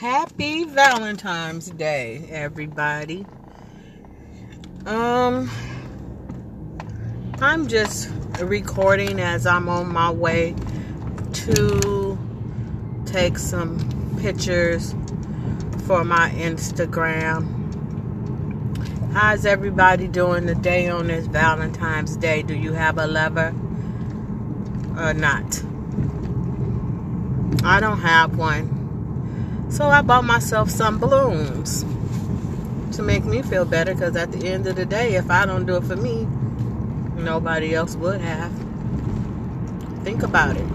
Happy Valentine's Day, everybody. Um, I'm just recording as I'm on my way to take some pictures for my Instagram. How's everybody doing today on this Valentine's Day? Do you have a lover or not? I don't have one. So I bought myself some balloons to make me feel better because at the end of the day, if I don't do it for me, nobody else would have. Think about it.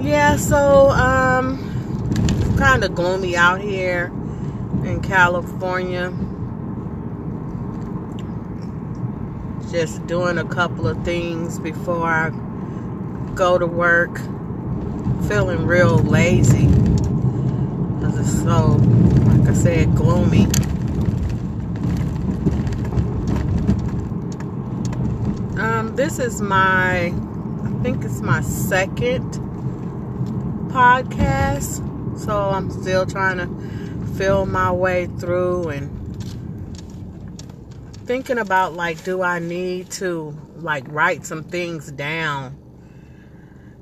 Yeah, so um kind of gloomy out here in California. Just doing a couple of things before I go to work feeling real lazy. Because it's so, like I said, gloomy. Um, this is my, I think it's my second podcast, so I'm still trying to feel my way through and thinking about like, do I need to like write some things down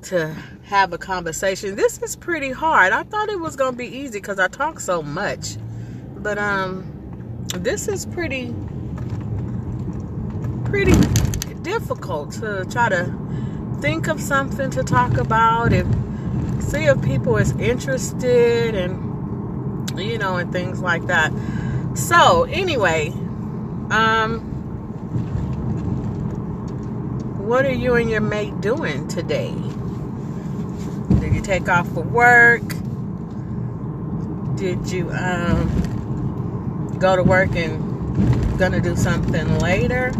to have a conversation. This is pretty hard. I thought it was going to be easy because I talk so much. But um this is pretty pretty difficult to try to think of something to talk about and see if people is interested and you know and things like that. So, anyway, um what are you and your mate doing today? You take off for work? Did you um, go to work and gonna do something later?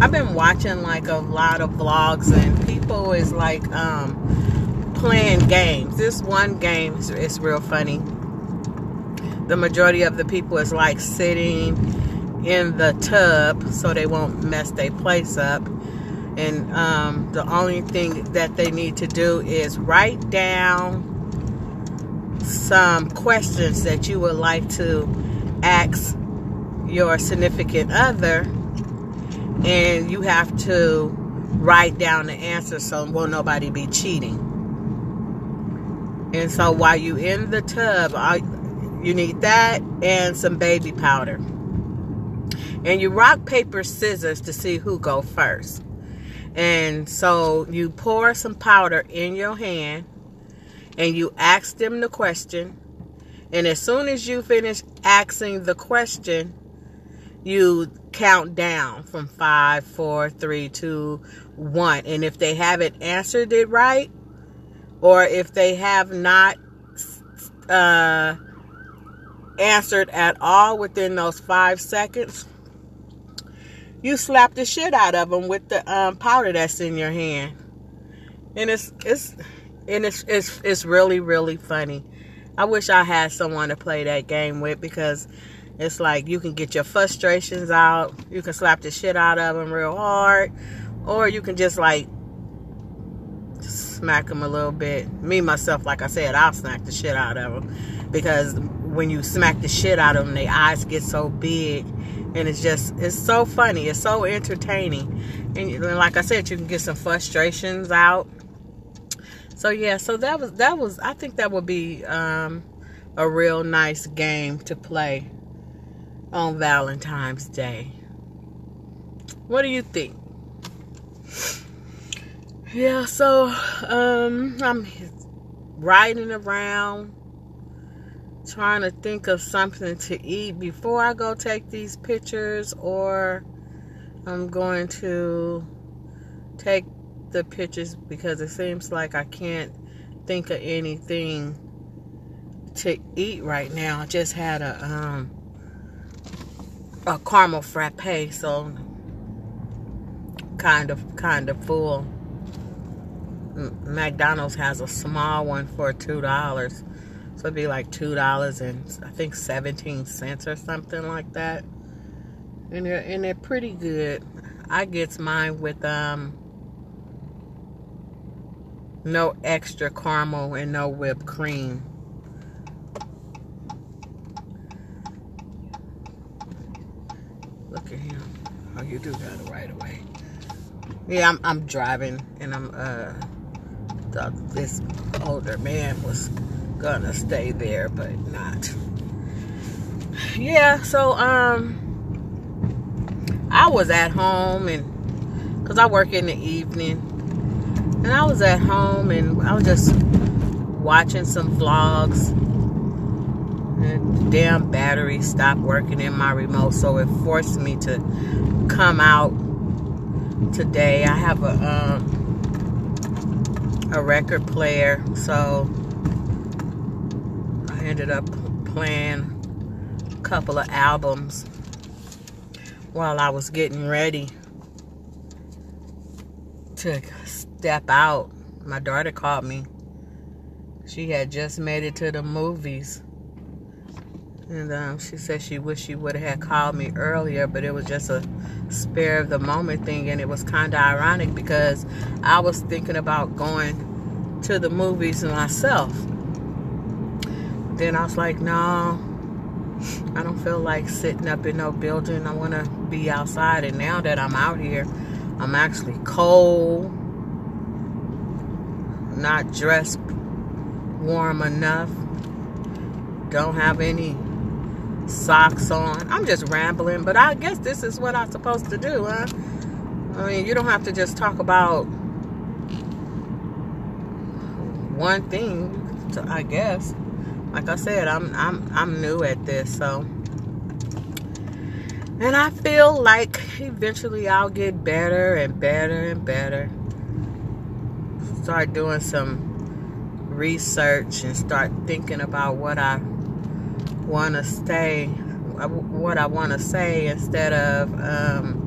I've been watching like a lot of vlogs and people is like um, playing games. This one game is, is real funny. The majority of the people is like sitting in the tub so they won't mess their place up and um, the only thing that they need to do is write down some questions that you would like to ask your significant other. And you have to write down the answer so won't nobody be cheating. And so while you in the tub you need that and some baby powder. And you rock paper scissors to see who go first and so you pour some powder in your hand and you ask them the question. And as soon as you finish asking the question, you count down from five, four, three, two, one. And if they haven't answered it right, or if they have not uh, answered at all within those five seconds, you slap the shit out of them with the um, powder that's in your hand, and it's it's and it's it's it's really really funny. I wish I had someone to play that game with because it's like you can get your frustrations out. You can slap the shit out of them real hard, or you can just like smack them a little bit. Me myself, like I said, I'll smack the shit out of them because when you smack the shit out of them, their eyes get so big and it's just it's so funny. It's so entertaining. And like i said you can get some frustrations out. So yeah so that was that was i think that would be um, a real nice game to play on valentine's day. What do you think? Yeah so um i'm riding around trying to think of something to eat before I go take these pictures or I'm going to take the pictures because it seems like I can't think of anything to eat right now. I just had a um a caramel frappe so kind of kind of full. McDonald's has a small one for two dollars It'd be like two dollars and I think seventeen cents or something like that. And they're and they're pretty good. I gets mine with um no extra caramel and no whipped cream. Look at him. Oh, you do got right away. Yeah, I'm, I'm driving and I'm uh the, this older man was gonna stay there but not. Yeah, so um I was at home and because I work in the evening. And I was at home and I was just watching some vlogs. The damn battery stopped working in my remote so it forced me to come out today. I have a um a record player so ended up playing a couple of albums while I was getting ready to step out, my daughter called me. She had just made it to the movies. And um, she said she wished she would have called me earlier, but it was just a spare of the moment thing. And it was kind of ironic because I was thinking about going to the movies myself. Then I was like, no, I don't feel like sitting up in no building. I want to be outside. And now that I'm out here, I'm actually cold, not dressed warm enough, don't have any socks on. I'm just rambling, but I guess this is what I'm supposed to do, huh? I mean, you don't have to just talk about one thing, I guess like I said, I'm I'm I'm new at this, so and I feel like eventually I'll get better and better and better. Start doing some research and start thinking about what I want to stay, what I want to say instead of um,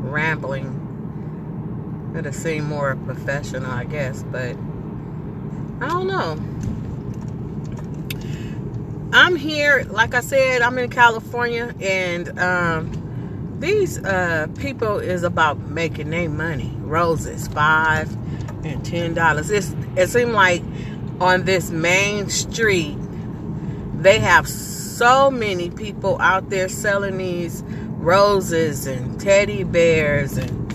rambling. It'll seem more professional, I guess, but I don't know. I'm here, like I said, I'm in California, and um, these uh, people is about making their money. Roses, five and ten dollars. It's it seems like on this main street, they have so many people out there selling these roses and teddy bears, and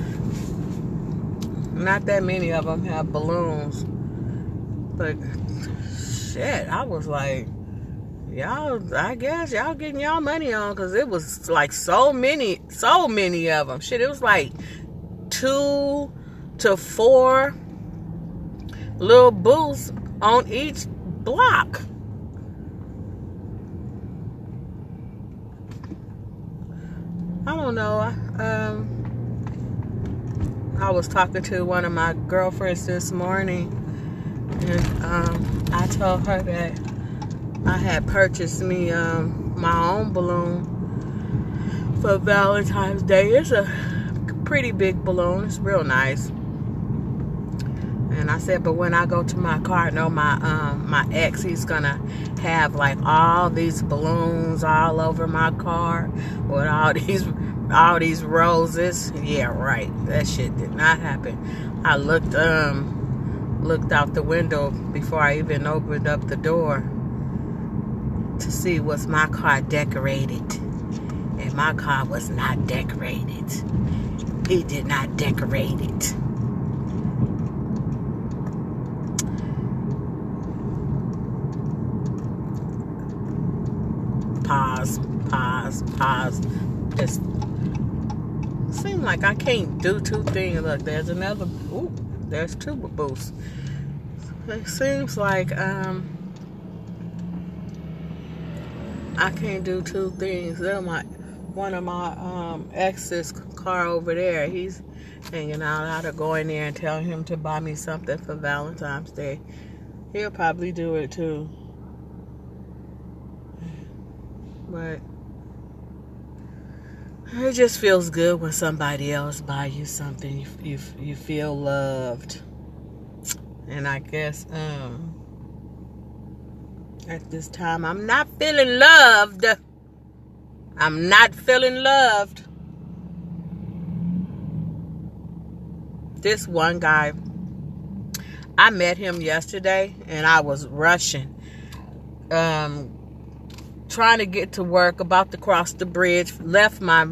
not that many of them have balloons. But shit, I was like y'all, I guess y'all getting y'all money on because it was like so many, so many of them. Shit, it was like two to four little booths on each block. I don't know. Um, I was talking to one of my girlfriends this morning, and um, I told her that I had purchased me um, my own balloon for Valentine's Day. It's a pretty big balloon. It's real nice. And I said, but when I go to my car, no, my um, my ex, he's gonna have like all these balloons all over my car with all these all these roses. Yeah, right. That shit did not happen. I looked um looked out the window before I even opened up the door to see was my car decorated. And my car was not decorated. He did not decorate it. Pause, pause, pause. Just seem like I can't do two things. Look, there's another. Ooh, there's two boosts. It seems like um I can't do two things. They're my one of my um, ex's car over there. He's hanging out. I to go in there and tell him to buy me something for Valentine's Day. He'll probably do it too. But it just feels good when somebody else buy you something. You you, you feel loved. And I guess um at this time. I'm not feeling loved. I'm not feeling loved. This one guy, I met him yesterday and I was rushing. Um, trying to get to work, about to cross the bridge, left my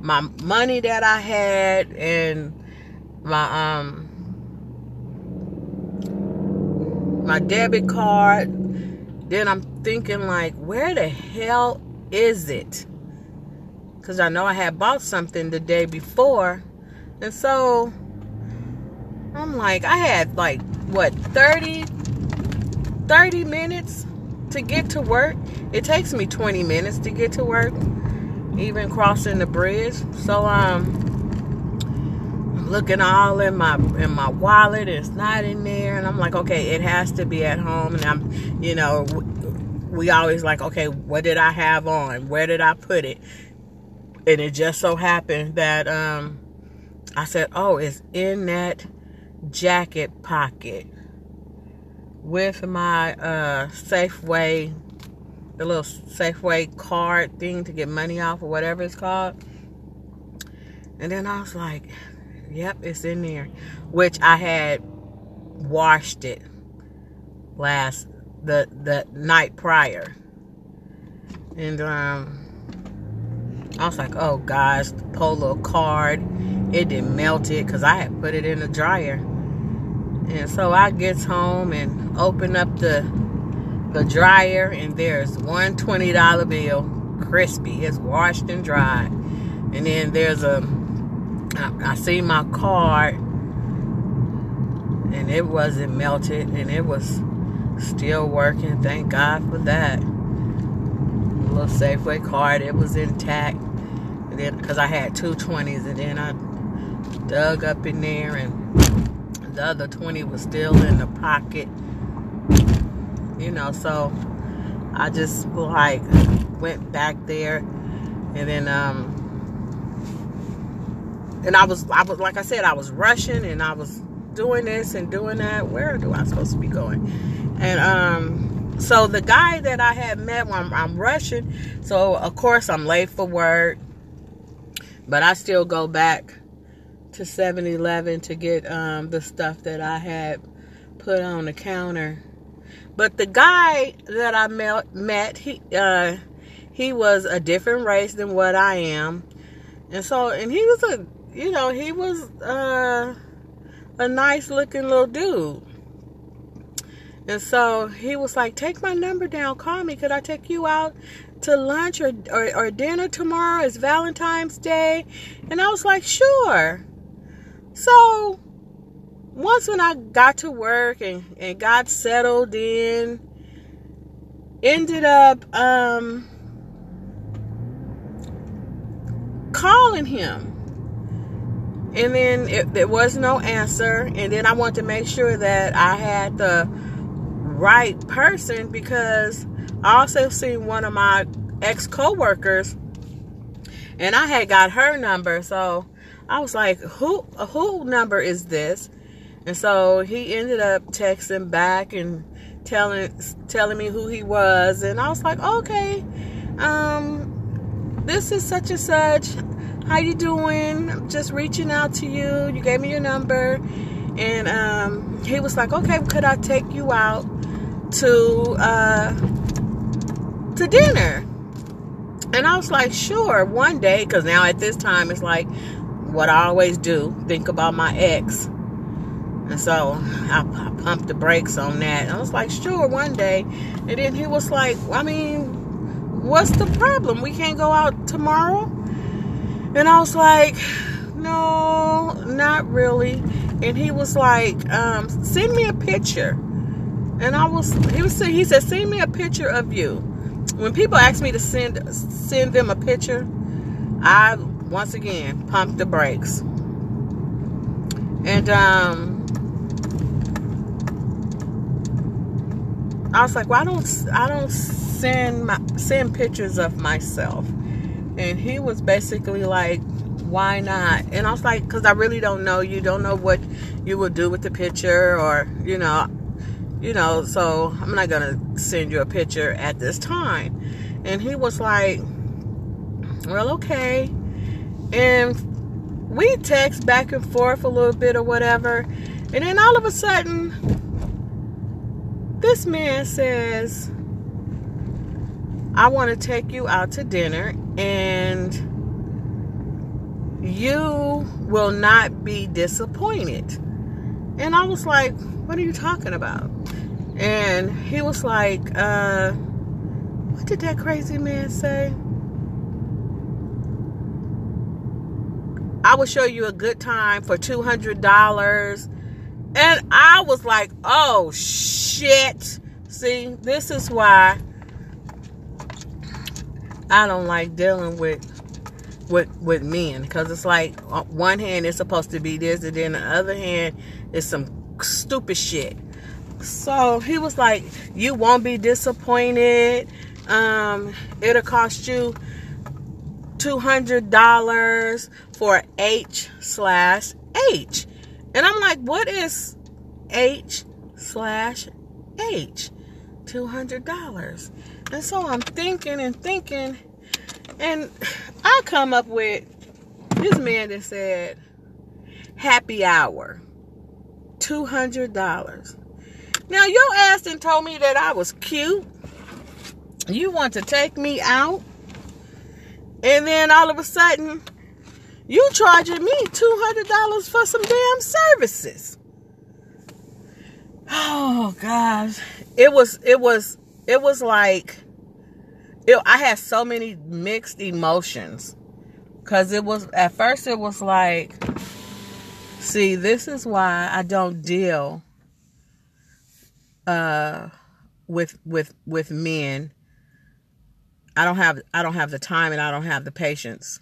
my money that I had and my um my debit card. Then I'm thinking like, where the hell is it? Cause I know I had bought something the day before. And so I'm like, I had like what 30 30 minutes to get to work. It takes me 20 minutes to get to work, even crossing the bridge. So um looking all in my in my wallet, it's not in there, and I'm like, okay, it has to be at home. And I'm, you know, we always like, okay, what did I have on? Where did I put it? And it just so happened that um I said, oh, it's in that jacket pocket with my uh, Safeway, the little Safeway card thing to get money off or whatever it's called. And then I was like, yep, it's in there. Which I had washed it last the the night prior. And um I was like, oh gosh, the polo card. It didn't melt it because I had put it in the dryer. And so I gets home and open up the the dryer and there's one $20 bill, crispy. It's washed and dried. And then there's a I, I see my card and it wasn't melted and it was still working. Thank God for that. A little Safeway card, it was intact. And then because I had two 20s and then I dug up in there and the other 20 was still in the pocket you know so i just like went back there and then um and i was i was like i said i was rushing and i was doing this and doing that. Where do i supposed to be going? And um so the guy that i had met when I'm, I'm rushing. So of course i'm late for work. But i still go back to 7-Eleven to get um, the stuff that I had put on the counter. But the guy that I met, met he uh, he was a different race than what I am, and so and he was a you know he was uh, a nice looking little dude. And so he was like, "Take my number down. Call me. Could I take you out to lunch or, or, or dinner tomorrow? It's Valentine's Day." And I was like, "Sure." So once when I got to work and, and got settled in, ended up um, calling him. And then it, there was no answer. And then I wanted to make sure that I had the right person because I also seen one of my ex co-workers and I had got her number. So I was like, who who number is this? And so he ended up texting back and telling telling me who he was and I was like, "Okay. Um this is such and such. How you doing? I'm just reaching out to you. You gave me your number." And um he was like, "Okay, could I take you out to uh to dinner?" And I was like, "Sure, one day cuz now at this time it's like what I always do, think about my ex. And so I, I pumped the brakes on that. I was like, sure, one day. And then he was like, I mean, what's the problem? We can't go out tomorrow? And I was like, no, not really. And he was like, um, send me a picture. And I was, he was he said, send me a picture of you. When people ask me to send send them a picture, I once again, pump the brakes. And um, I was like, well, I don't, I don't send my send pictures of myself. And he was basically like, why not? And I was like, because I really don't know you. Don't know what you will do with the picture, or you know, you know. So I'm not gonna send you a picture at this time. And he was like, well, okay. And we text back and forth a little bit or whatever. And then all of a sudden, this man says, I want to take you out to dinner and you will not be disappointed. And I was like, what are you talking about? And he was like, uh, what did that crazy man say? I will show you a good time for $200. And I was like, oh shit. See, this is why I don't like dealing with with with men because it's like on one hand it's supposed to be this and then the other hand is some stupid shit. So he was like, "You won't be disappointed. Um, it'll cost you two hundred dollars for H slash H," and I'm like, "What is H slash H? Two hundred dollars?" And so I'm thinking and thinking, and I come up with this man that said, "Happy hour." $200. Now, your ass and told me that I was cute. You want to take me out. And then all of a sudden, you charging me $200 for some damn services. Oh gosh. It was it was it was like it, I had so many mixed emotions cuz it was at first it was like See, this is why I don't deal uh with with with men. I don't have I don't have the time and I don't have the patience.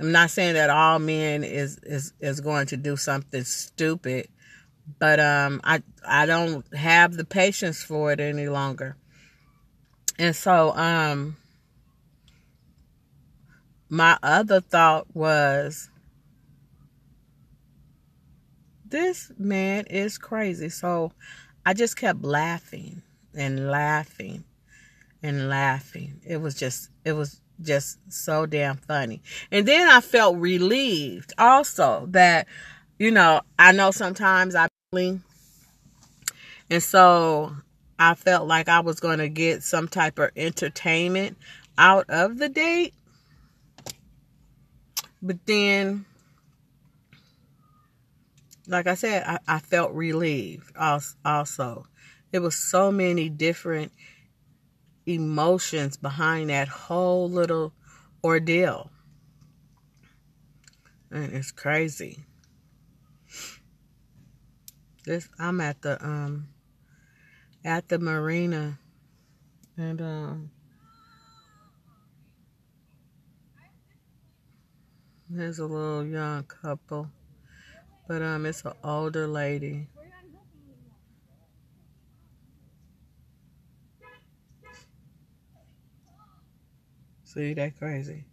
I'm not saying that all men is is is going to do something stupid, but um I I don't have the patience for it any longer. And so um my other thought was this man is crazy. So I just kept laughing and laughing and laughing. It was just, it was just so damn funny. And then I felt relieved also that, you know, I know sometimes I, and so I felt like I was going to get some type of entertainment out of the date. But then like I said, I, I felt relieved also. There was so many different emotions behind that whole little ordeal. And it's crazy. This I'm at the um at the marina and um there's a little young couple but um, it's an older lady. See that crazy?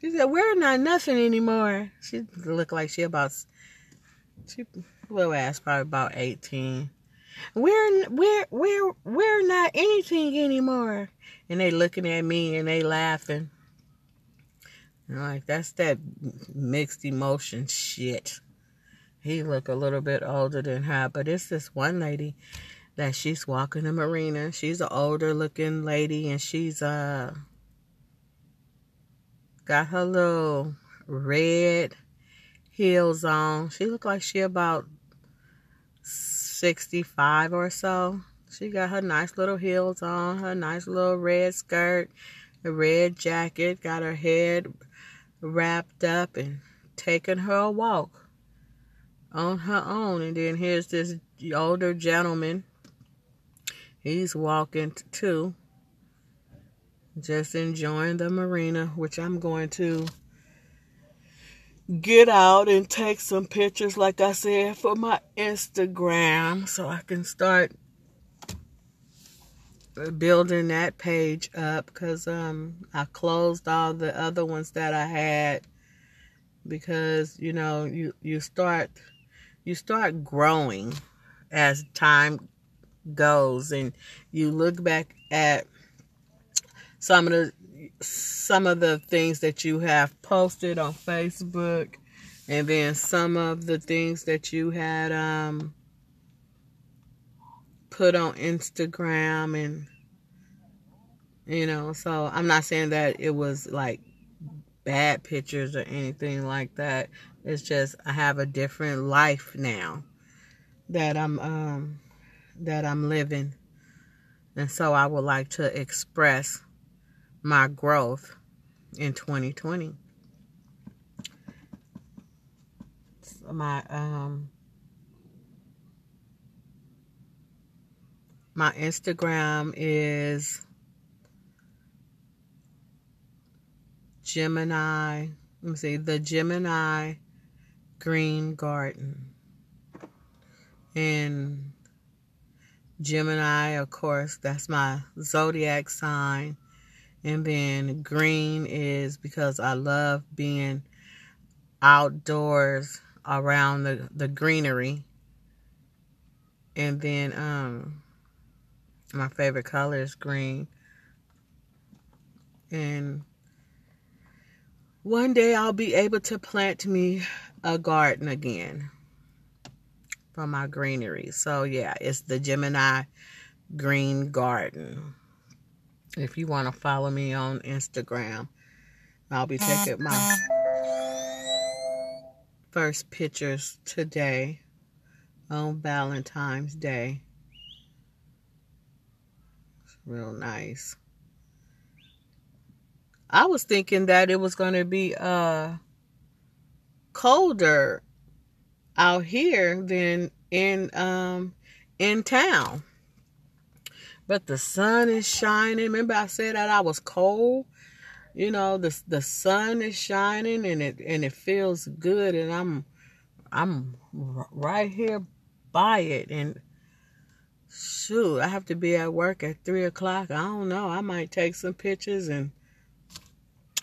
She said, "We're not nothing anymore." She looked like she about she little ass probably about eighteen. We're we're we're we're not anything anymore. And they looking at me and they laughing. Like that's that mixed emotion shit. He look a little bit older than her, but it's this one lady that she's walking the marina. She's an older looking lady and she's uh got her little red heels on. She looked like she about 65 or so. She got her nice little heels on, her nice little red skirt, a red jacket, got her head wrapped up and taking her a walk on her own. And then here's this older gentleman. He's walking too. Just enjoying the marina, which I'm going to get out and take some pictures, like I said, for my Instagram so I can start building that page up. Because um I closed all the other ones that I had because you know you you start you start growing as time goes and you look back at some of the some of the things that you have posted on Facebook and then some of the things that you had um put on Instagram and you know, so I'm not saying that it was like bad pictures or anything like that. It's just I have a different life now that I'm um that I'm living. And so I would like to express my growth in 2020. So my um my Instagram is Gemini. Let me see, the Gemini Green Garden. And Gemini, of course, that's my zodiac sign. And then green is because I love being outdoors around the, the greenery. And then um my favorite color is green. And one day I'll be able to plant me a garden again from my greenery. So yeah, it's the Gemini Green Garden. If you want to follow me on Instagram, I'll be taking my first pictures today on Valentine's Day. It's real nice. I was thinking that it was going to be uh colder out here than in um in town. But the sun is shining. Remember I said that I was cold? You know, the the sun is shining and it and it feels good and I'm I'm right here by it and shoot, I have to be at work at three o'clock. I don't know. I might take some pictures and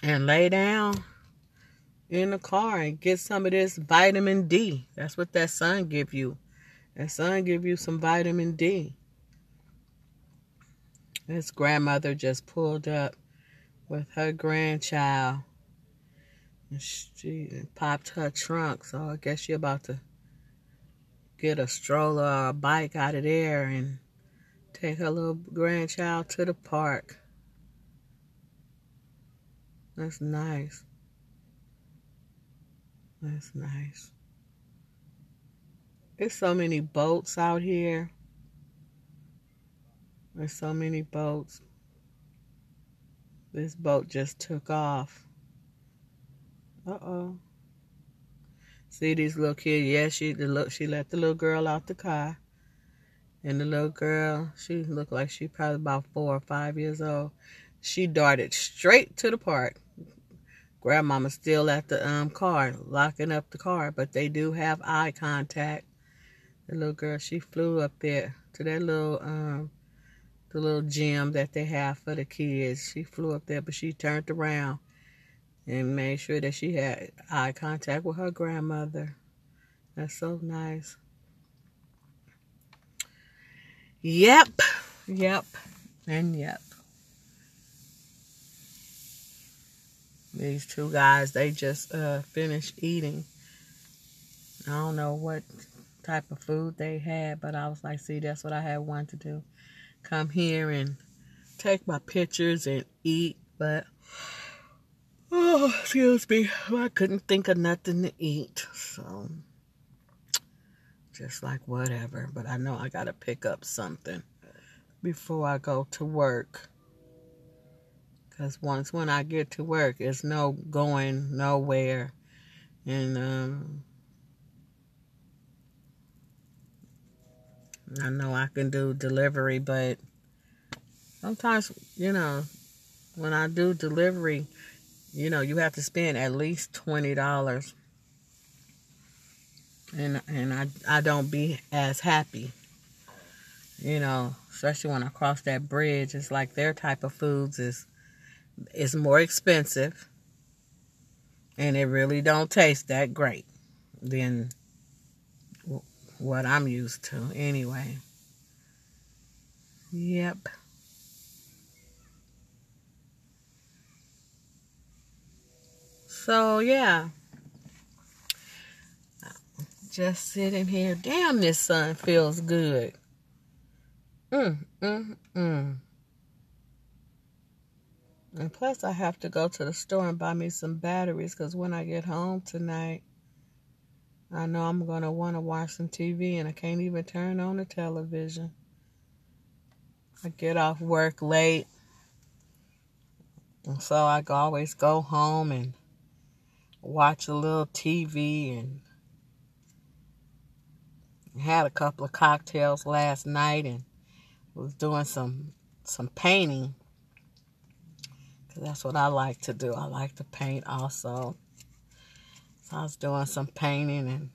and lay down in the car and get some of this vitamin D. That's what that sun give you. That sun give you some vitamin D. This grandmother just pulled up with her grandchild. And she popped her trunk, so I guess she about to get a stroller or a bike out of there and take her little grandchild to the park. That's nice. That's nice. There's so many boats out here. There's so many boats. This boat just took off. Uh-oh. See these little kids? Yeah, she the look she let the little girl out the car. And the little girl, she looked like she probably about four or five years old. She darted straight to the park grandmama's still at the um car, locking up the car, but they do have eye contact. The little girl, she flew up there to that little um the little gym that they have for the kids. She flew up there, but she turned around and made sure that she had eye contact with her grandmother. That's so nice. Yep, yep, and yep. These two guys, they just uh, finished eating. I don't know what type of food they had, but I was like, see, that's what I had wanted to do. Come here and take my pictures and eat, but oh, excuse me, I couldn't think of nothing to eat, so just like whatever. But I know I gotta pick up something before I go to work. Because once when I get to work, it's no going nowhere. And um, I know I can do delivery, but sometimes, you know, when I do delivery, you know, you have to spend at least twenty dollars. And and I I don't be as happy. You know, especially when I cross that bridge. It's like their type of foods is it's more expensive and it really don't taste that great than what I'm used to anyway. Yep. So, yeah. Just sitting here. Damn, this sun feels good. Mm, mm, mm. And plus, I have to go to the store and buy me some batteries because when I get home tonight, I know I'm going to want to watch some TV and I can't even turn on the television. I get off work late. And so I always go home and watch a little TV and had a couple of cocktails last night and was doing some some painting. Cause that's what I like to do. I like to paint also. So I was doing some painting and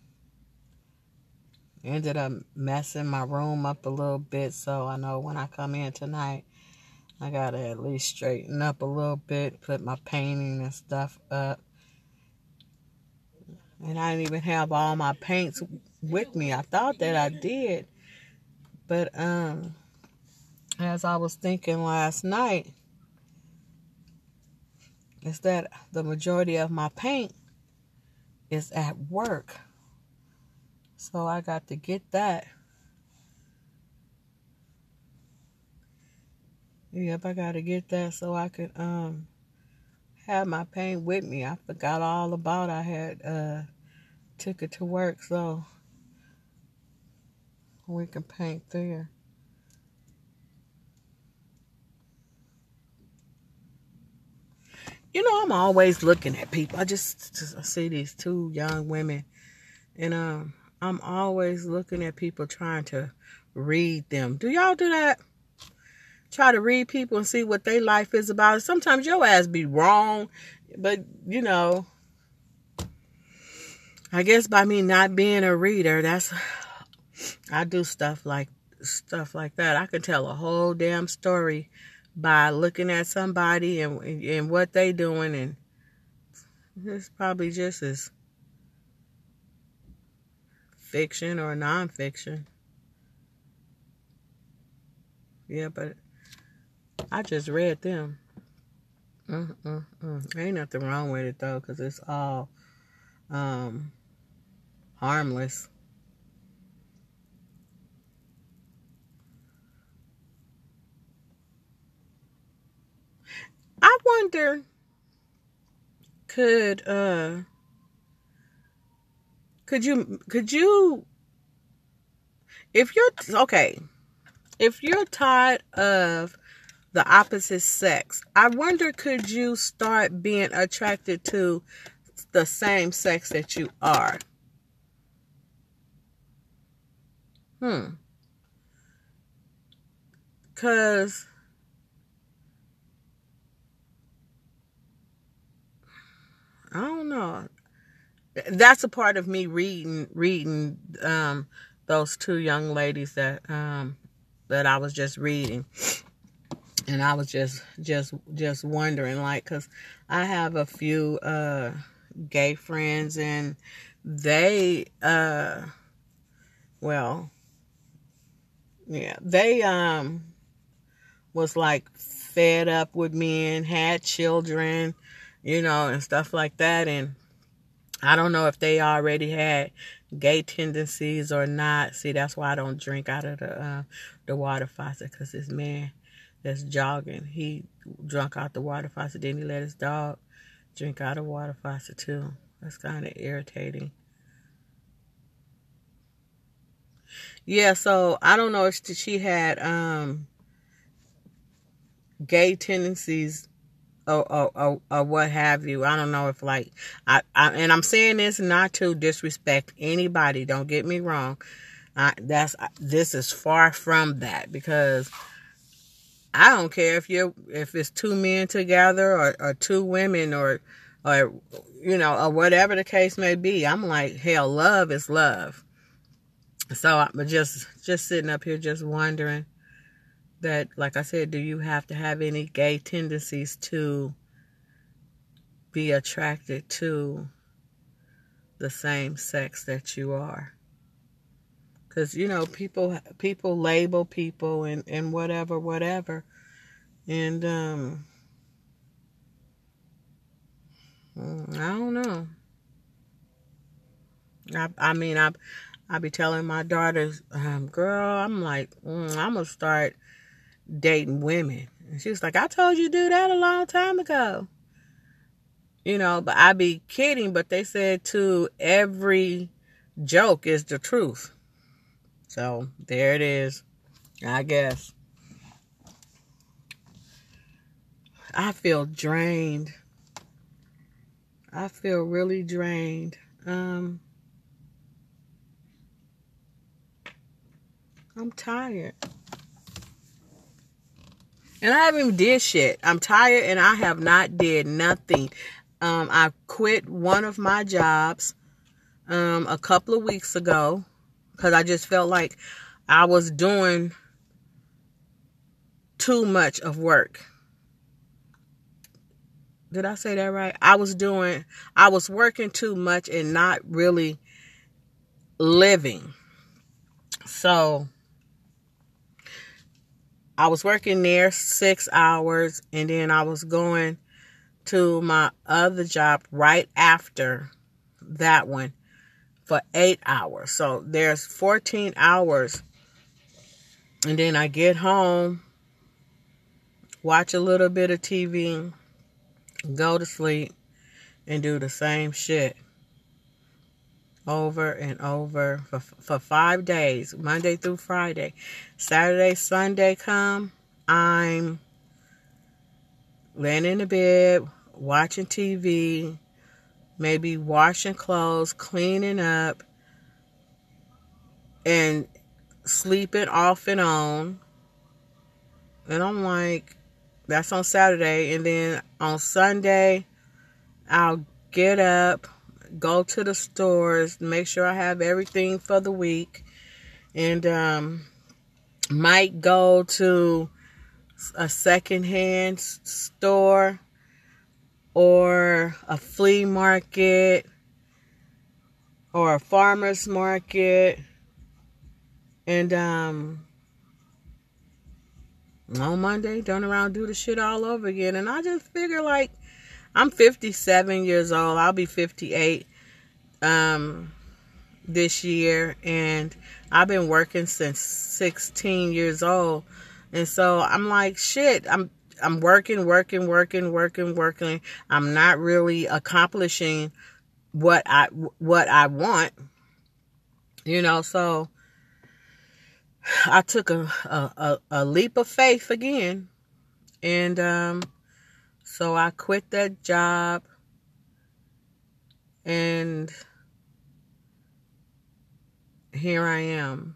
ended up messing my room up a little bit. So I know when I come in tonight, I gotta at least straighten up a little bit, put my painting and stuff up. And I didn't even have all my paints with me. I thought that I did. But um as I was thinking last night, is that the majority of my paint is at work. So I got to get that. Yep, I got to get that so I could um have my paint with me. I forgot all about I had uh took it to work so we can paint there. You know, I'm always looking at people. I just, just I see these two young women, and um, I'm always looking at people trying to read them. Do y'all do that? Try to read people and see what their life is about. Sometimes your ass be wrong, but you know, I guess by me not being a reader, that's I do stuff like stuff like that. I can tell a whole damn story by looking at somebody and and what they doing and it's probably just as fiction or nonfiction. Yeah, but I just read them. Mm-mm-mm. Ain't nothing wrong with it though, cause it's all um, harmless. Wonder could uh could you could you if you're okay if you're tired of the opposite sex i wonder could you start being attracted to the same sex that you are? Hmm. Because I don't know. That's a part of me reading reading um, those two young ladies that um, that I was just reading, and I was just just just wondering, like, cause I have a few uh, gay friends, and they, uh, well, yeah, they um was like fed up with men, had children you know, and stuff like that. And I don't know if they already had gay tendencies or not. See, that's why I don't drink out of the uh, the water faucet because this man that's jogging, he drunk out the water faucet. Then he let his dog drink out of water faucet too. That's kind of irritating. Yeah, so I don't know if she had um gay tendencies or, or, or, or, what have you. I don't know if like I, I and I'm saying this not to disrespect anybody. Don't get me wrong. I, that's this is far from that because I don't care if you're if it's two men together or, or two women or or you know or whatever the case may be. I'm like hell, love is love. So I'm just just sitting up here just wondering that, like I said, do you have to have any gay tendencies to be attracted to the same sex that you are? Because you know, people people label people and and whatever, whatever, and um, mm, I don't know. I I mean I I be telling my daughters, um, girl, I'm like, mm, I'm gonna start dating women. And she was like, I told you to do that a long time ago. You know, but I be kidding, but they said to every joke is the truth. So there it is, I guess. I feel drained. I feel really drained. Um, I'm tired. And I haven't did shit. I'm tired and I have not did nothing. Um, I quit one of my jobs um, a couple of weeks ago because I just felt like I was doing too much of work. Did I say that right? I was doing, I was working too much and not really living. So I was working there six hours and then I was going to my other job right after that one for eight hours. So there's 14 hours. And then I get home, watch a little bit of TV, go to sleep, and do the same shit over and over for, for five days, Monday through Friday. Saturday, Sunday come, I'm laying in the bed, watching TV, maybe washing clothes, cleaning up, and sleeping off and on. And I'm like, that's on Saturday. And then on Sunday, I'll get up, go to the stores, make sure I have everything for the week, and um, might go to a secondhand store or a flea market or a farmer's market. And um, on Monday, turn around, do the shit all over again. And I just figure like I'm 57 years old. I'll be 58 um, this year, and I've been working since 16 years old. And so I'm like, shit. I'm I'm working, working, working, working, working. I'm not really accomplishing what I what I want. You know, so I took a a, a leap of faith again, and um, so I quit that job and here I am.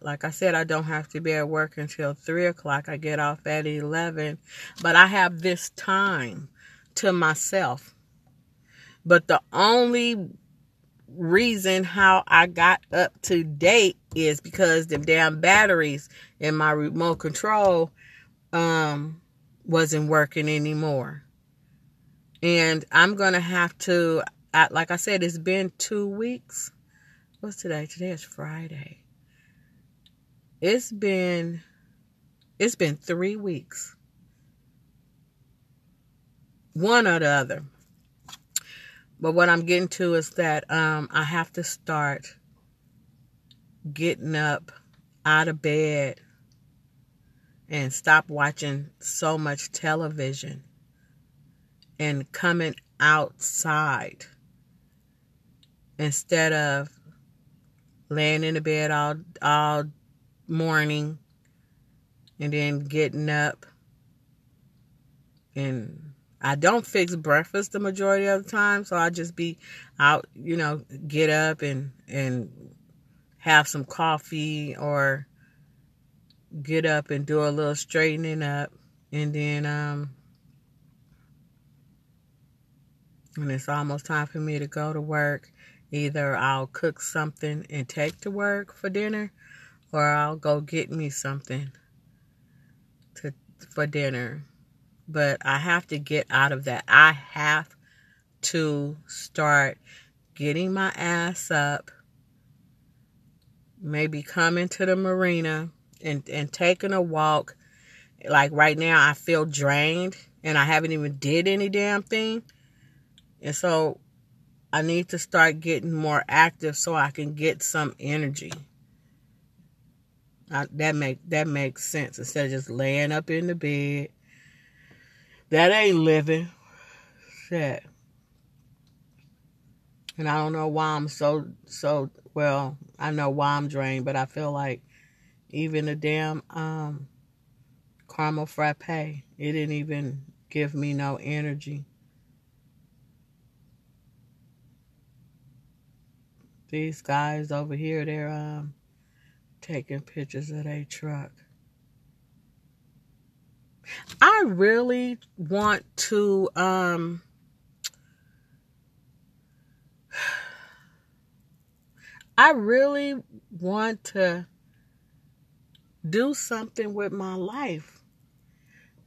Like I said, I don't have to be at work until 3 o'clock. I get off at 11. But I have this time to myself. But the only reason how I got up to date is because the damn batteries in my remote control um wasn't working anymore. And I'm going to have to, like I said, it's been two weeks. What's today? Today is Friday. It's been, it's been three weeks. One or the other. But what I'm getting to is that um, I have to start getting up out of bed and stop watching so much television and coming outside instead of laying in the bed all all morning and then getting up. And I don't fix breakfast the majority of the time, so I just be out, you know, get up and and have some coffee or get up and do a little straightening up. And then um when it's almost time for me to go to work. Either I'll cook something and take to work for dinner or I'll go get me something to for dinner. But I have to get out of that. I have to start getting my ass up maybe coming to the marina and, and taking a walk. Like right now, I feel drained and I haven't even did any damn thing. And so I need to start getting more active so I can get some energy. I, that make that makes sense instead of just laying up in the bed. That ain't living. Shit. And I don't know why I'm so so well, I know why I'm drained, but I feel like even the damn um caramel frappe, it didn't even give me no energy. These guys over here, they're um taking pictures of their truck. I really want to um I really want to do something with my life.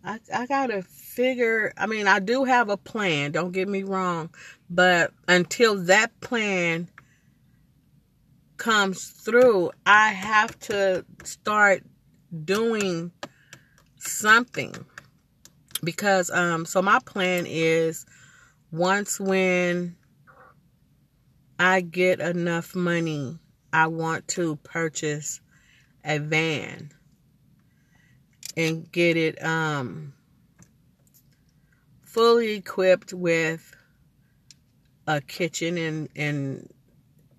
I I got to figure, I mean, I do have a plan, don't get me wrong, but until that plan comes through, I have to start doing something because um so my plan is once when I get enough money, I want to purchase a van and get it um fully equipped with a kitchen and and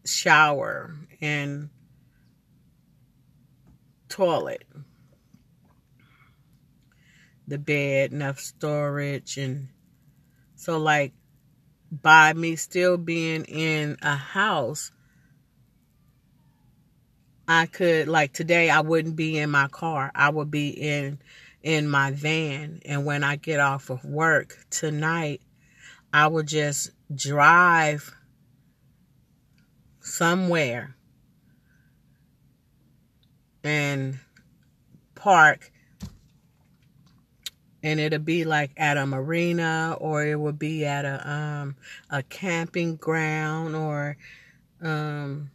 shower and toilet. The bed enough storage and so like by me still being in a house I could like today I wouldn't be in my car. I would be in in my van and when I get off of work tonight I would just drive somewhere and park and it'll be like at a marina or it would be at a um a camping ground or um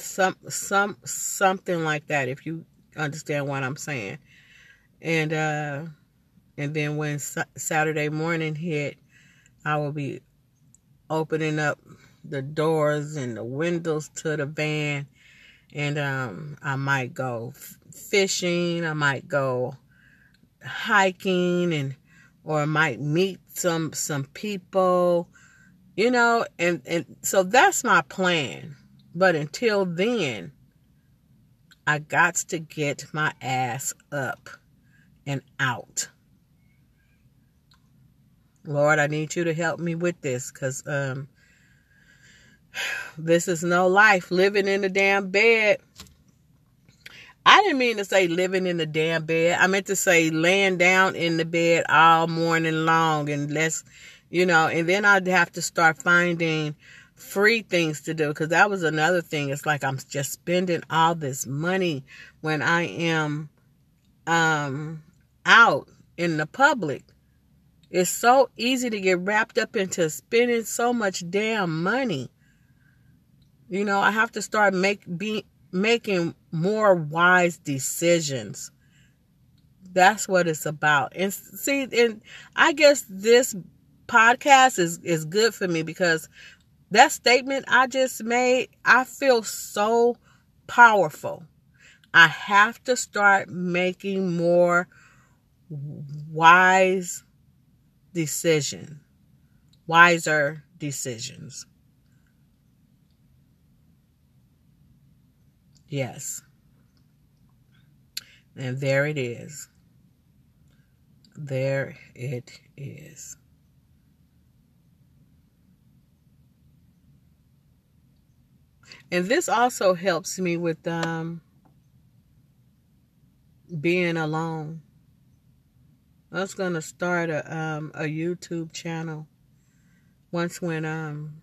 some some something like that if you understand what I'm saying. And uh and then when Saturday morning hit I will be opening up the doors and the windows to the van and um I might go fishing I might go hiking and or I might meet some some people you know and and so that's my plan but until then I got to get my ass up and out Lord I need you to help me with this cuz um this is no life living in the damn bed I didn't mean to say living in the damn bed. I meant to say laying down in the bed all morning long and let's, you know, and then I'd have to start finding free things to do because that was another thing. It's like I'm just spending all this money when I am um out in the public. It's so easy to get wrapped up into spending so much damn money. You know, I have to start make be making more wise decisions. That's what it's about. And see, and I guess this podcast is is good for me because that statement I just made, I feel so powerful. I have to start making more wise decision, wiser decisions. Yes. And there it is. There it is. And this also helps me with um, being alone. I was gonna start a um, a YouTube channel once when um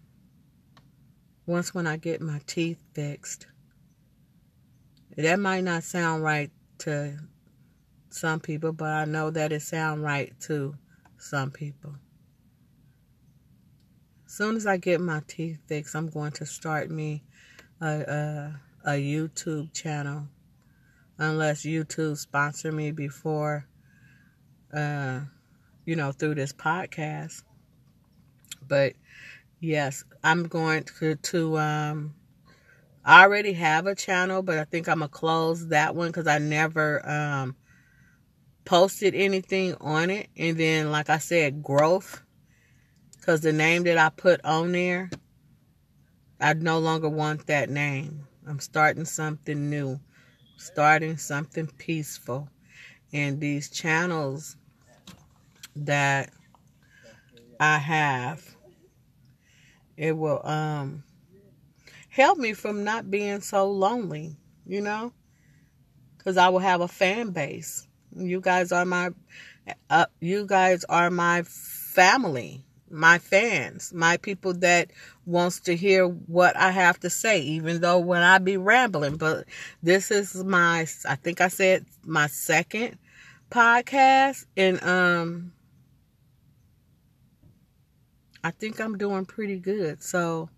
once when I get my teeth fixed. That might not sound right to some people, but I know that it sounds right to some people. As soon as I get my teeth fixed, I'm going to start me a, a, a YouTube channel. Unless YouTube sponsor me before, uh, you know, through this podcast. But yes, I'm going to, to um, I already have a channel, but I think I'm gonna close that one because I never um, posted anything on it. And then, like I said, growth, because the name that I put on there, I no longer want that name. I'm starting something new, starting something peaceful, and these channels that I have, it will um help me from not being so lonely, you know? Cuz I will have a fan base. You guys are my uh, you guys are my family, my fans, my people that wants to hear what I have to say even though when I be rambling, but this is my I think I said my second podcast and um I think I'm doing pretty good. So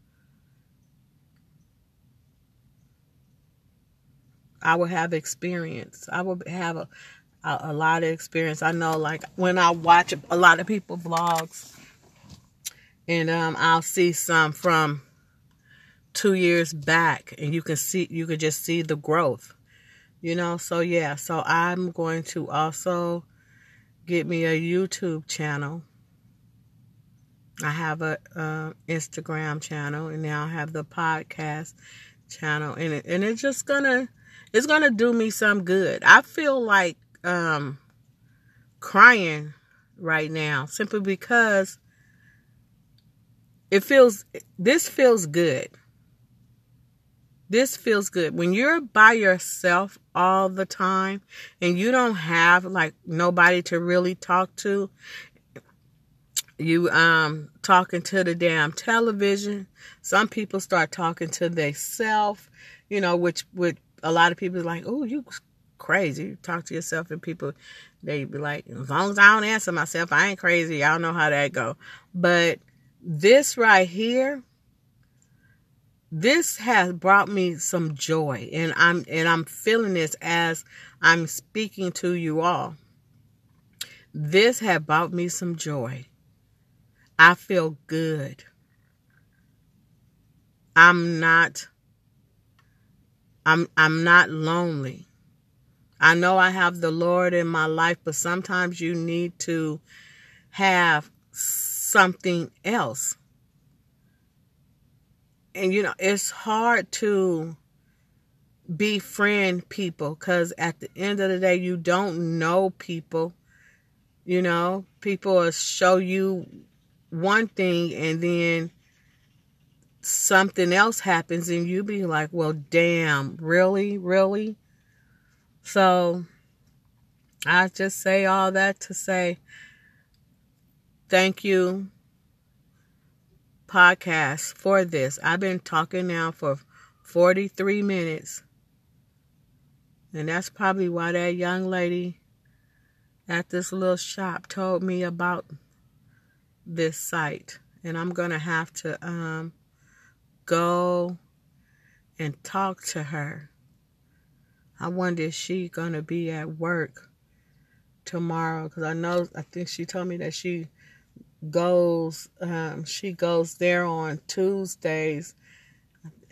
I will have experience. I will have a, a, a lot of experience. I know, like when I watch a lot of people vlogs, and um, I'll see some from two years back, and you can see you can just see the growth. You know, so yeah. So I'm going to also get me a YouTube channel. I have a uh, Instagram channel, and now I have the podcast channel, and it, and it's just gonna it's gonna do me some good. I feel like um crying right now simply because it feels this feels good. This feels good. When you're by yourself all the time and you don't have like nobody to really talk to, you um talking to the damn television. Some people start talking to themselves, you know, which which a lot of people like, oh, you crazy. You talk to yourself and people, they be like, as long as I don't answer myself, I ain't crazy. Y'all know how that go. But this right here, this has brought me some joy and I'm and I'm feeling this as I'm speaking to you all. This has brought me some joy. I feel good. I'm not I'm I'm not lonely. I know I have the Lord in my life, but sometimes you need to have something else. And you know, it's hard to befriend people because at the end of the day, you don't know people. You know, people show you one thing and then something else happens and you be like, well, damn, really? Really? So I just say all that to say thank you, podcast, for this. I've been talking now for 43 minutes. And that's probably why that young lady at this little shop told me about this site. And I'm going to have to um, go and talk to her. I wonder if she gonna be at work tomorrow because I know I think she told me that she goes um, she goes there on Tuesdays.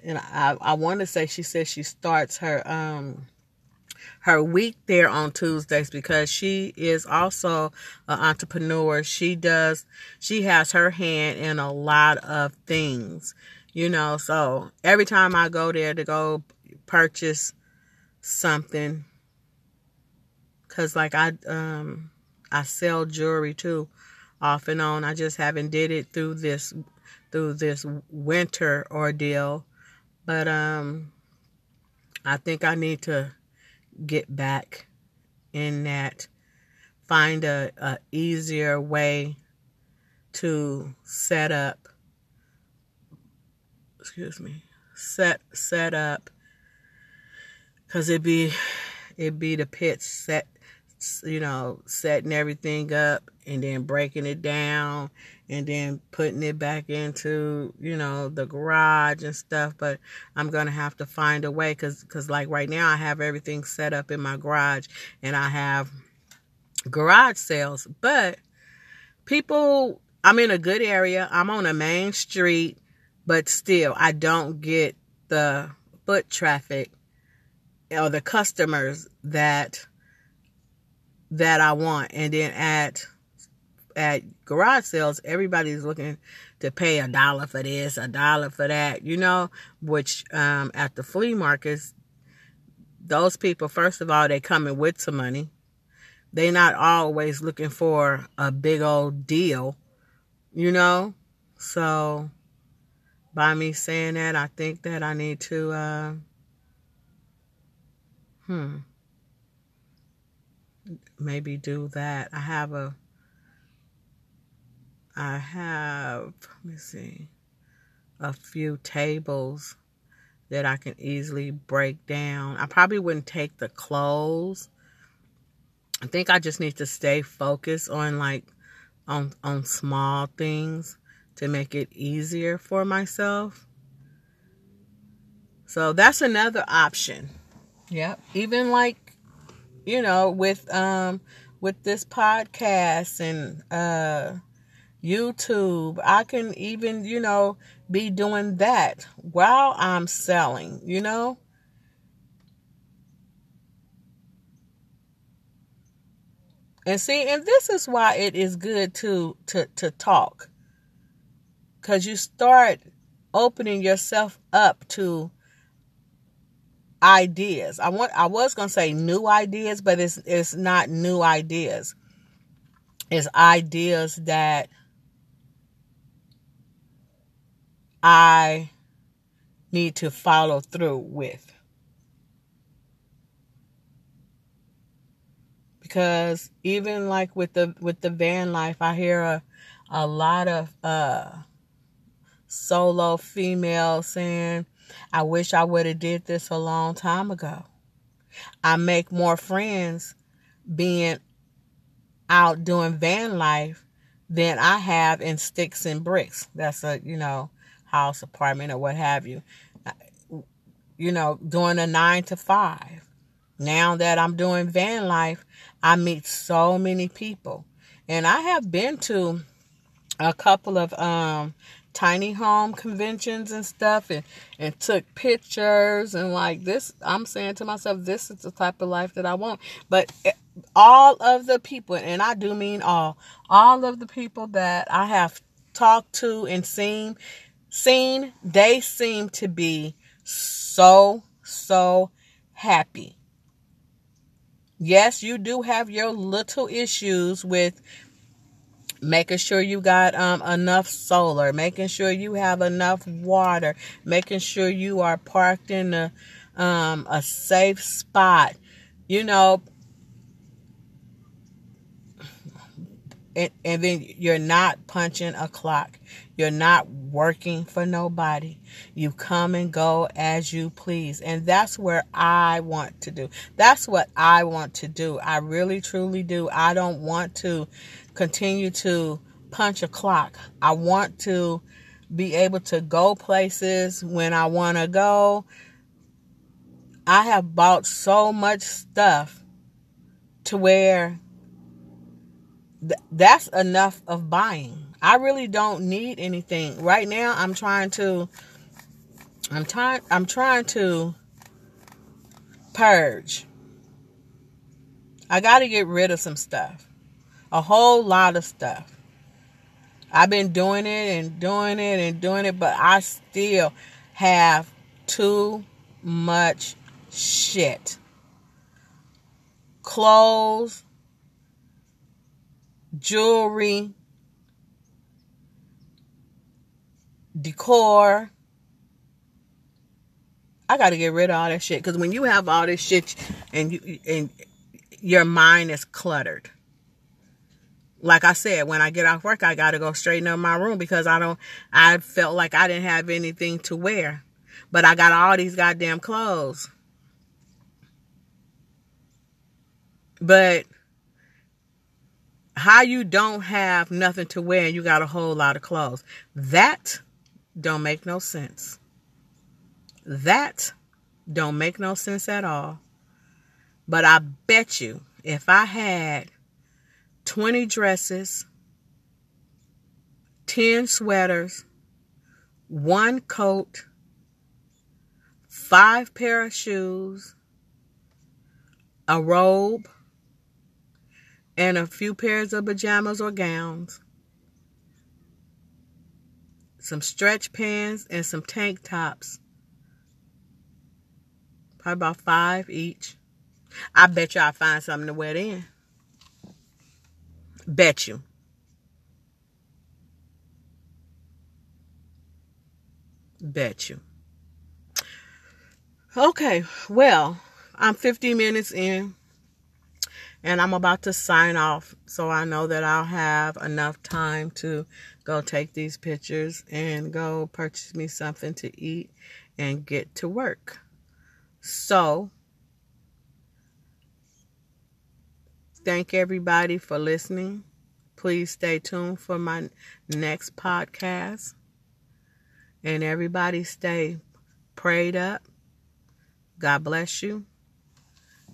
And I I want to say she says she starts her um her week there on Tuesdays because she is also an entrepreneur. She does she has her hand in a lot of things you know? So every time i go there to go purchase something because like i um i sell jewelry too off and on. I just haven't did it through this through this winter ordeal. But um i think i need to get back in that find a, a easier way to set up excuse me, set set up because it'd be it'd be the pit set you know setting everything up and then breaking it down and then putting it back into you know the garage and stuff but i'm gonna have to find a way because because like right now i have everything set up in my garage and i have garage sales but people i'm in a good area i'm on a main street but still, I don't get the foot traffic or the customers that that I want. And then at at garage sales, everybody's looking to pay a dollar for this, a dollar for that, you know, which um, at the flea markets, those people, first of all, they come in with some money. They're not always looking for a big old deal, you know? So, by me saying that, I think that I need to, uh, hmm, maybe do that. I have a I have, let me see, a few tables that I can easily break down. I probably wouldn't take the clothes. I think I just need to stay focused on like on on small things to make it easier for myself. So that's another option. Yep. Even like you know with um with this podcast and uh YouTube. I can even, you know, be doing that while I'm selling, you know? And see, and this is why it is good to to to talk. Cuz you start opening yourself up to ideas. I want I was going to say new ideas, but it's it's not new ideas. It's ideas that I need to follow through with. Because even like with the with the van life, I hear a a lot of uh solo females saying, I wish I would have did this a long time ago. I make more friends being out doing van life than I have in sticks and bricks. That's a, you know, house, apartment, or what have you. You know, doing a nine to five. Now that I'm doing van life, I meet so many people. And I have been to a couple of um, tiny home conventions and stuff and, and took pictures and like this I'm saying to myself this is the type of life that I want but eh, all of the people and I do mean all all of the people that I have talked to and seen seen, they seem to be so, so happy. Yes, you do have your little issues with making sure you got um, enough solar, making sure you have enough water, making sure you are parked in a, um, a safe spot. You know, and, and then you're not punching a clock. You're not working for nobody. You come and go as you please. And that's where I want to do. That's what I want to do. I really, truly do. I don't want to continue to punch a clock. I want to be able to go places when I want to go. I have bought so much stuff to where th- that's enough of buying. I really don't need anything. Right now I'm trying to I'm trying I'm trying to purge. I got to get rid of some stuff. A whole lot of stuff. I've been doing it and doing it and doing it, but I still have too much shit. Clothes, jewelry, decor. I got to get rid of all that shit because when you have all this shit and you and your mind is cluttered. Like I said, when I get off work, I got to go straighten up my room because I don't. I felt like I didn't have anything to wear, but I got all these goddamn clothes. But how you don't have nothing to wear and you got a whole lot of clothes. That don't make no sense. That don't make no sense at all. But I bet you if I had 20 dresses, 10 sweaters, one coat, five pair of shoes, a robe, and a few pairs of pajamas or gowns, some stretch pants, and some tank tops. Probably about five each. I bet you I'll find something to wear then. Bet you. Bet you. Okay, well, I'm 50 minutes in and I'm about to sign off. So I know that I'll have enough time to go take these pictures and go purchase me something to eat and get to work. So, thank everybody for listening. Please stay tuned for my next podcast. And everybody stay prayed up. God bless you.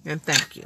And thank you.